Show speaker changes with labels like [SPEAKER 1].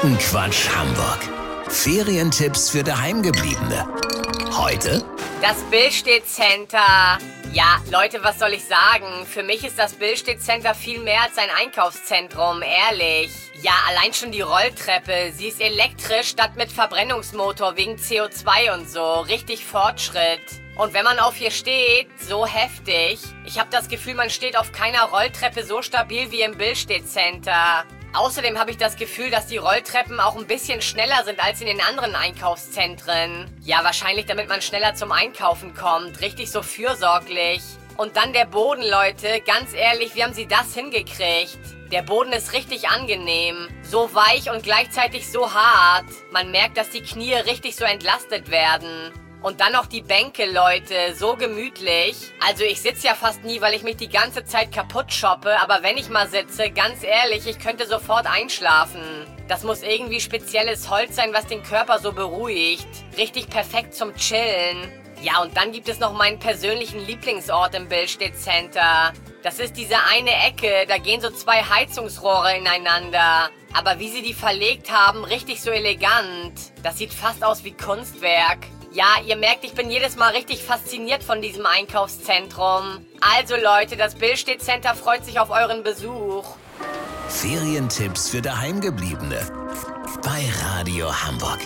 [SPEAKER 1] Quotenquatsch Hamburg. Ferientipps für Daheimgebliebene. Heute
[SPEAKER 2] Das Billstedt Center. Ja, Leute, was soll ich sagen? Für mich ist das Billstedt Center viel mehr als ein Einkaufszentrum, ehrlich. Ja, allein schon die Rolltreppe. Sie ist elektrisch statt mit Verbrennungsmotor wegen CO2 und so. Richtig Fortschritt. Und wenn man auf ihr steht, so heftig. Ich habe das Gefühl, man steht auf keiner Rolltreppe so stabil wie im Billstedt Center. Außerdem habe ich das Gefühl, dass die Rolltreppen auch ein bisschen schneller sind als in den anderen Einkaufszentren. Ja, wahrscheinlich damit man schneller zum Einkaufen kommt. Richtig so fürsorglich. Und dann der Boden, Leute. Ganz ehrlich, wie haben sie das hingekriegt? Der Boden ist richtig angenehm. So weich und gleichzeitig so hart. Man merkt, dass die Knie richtig so entlastet werden. Und dann noch die Bänke, Leute. So gemütlich. Also ich sitze ja fast nie, weil ich mich die ganze Zeit kaputt shoppe. Aber wenn ich mal sitze, ganz ehrlich, ich könnte sofort einschlafen. Das muss irgendwie spezielles Holz sein, was den Körper so beruhigt. Richtig perfekt zum Chillen. Ja, und dann gibt es noch meinen persönlichen Lieblingsort im Billstedt Center. Das ist diese eine Ecke, da gehen so zwei Heizungsrohre ineinander. Aber wie sie die verlegt haben, richtig so elegant. Das sieht fast aus wie Kunstwerk. Ja, ihr merkt, ich bin jedes Mal richtig fasziniert von diesem Einkaufszentrum. Also Leute, das Billstedt Center freut sich auf euren Besuch.
[SPEAKER 1] Ferientipps für Daheimgebliebene. Bei Radio Hamburg.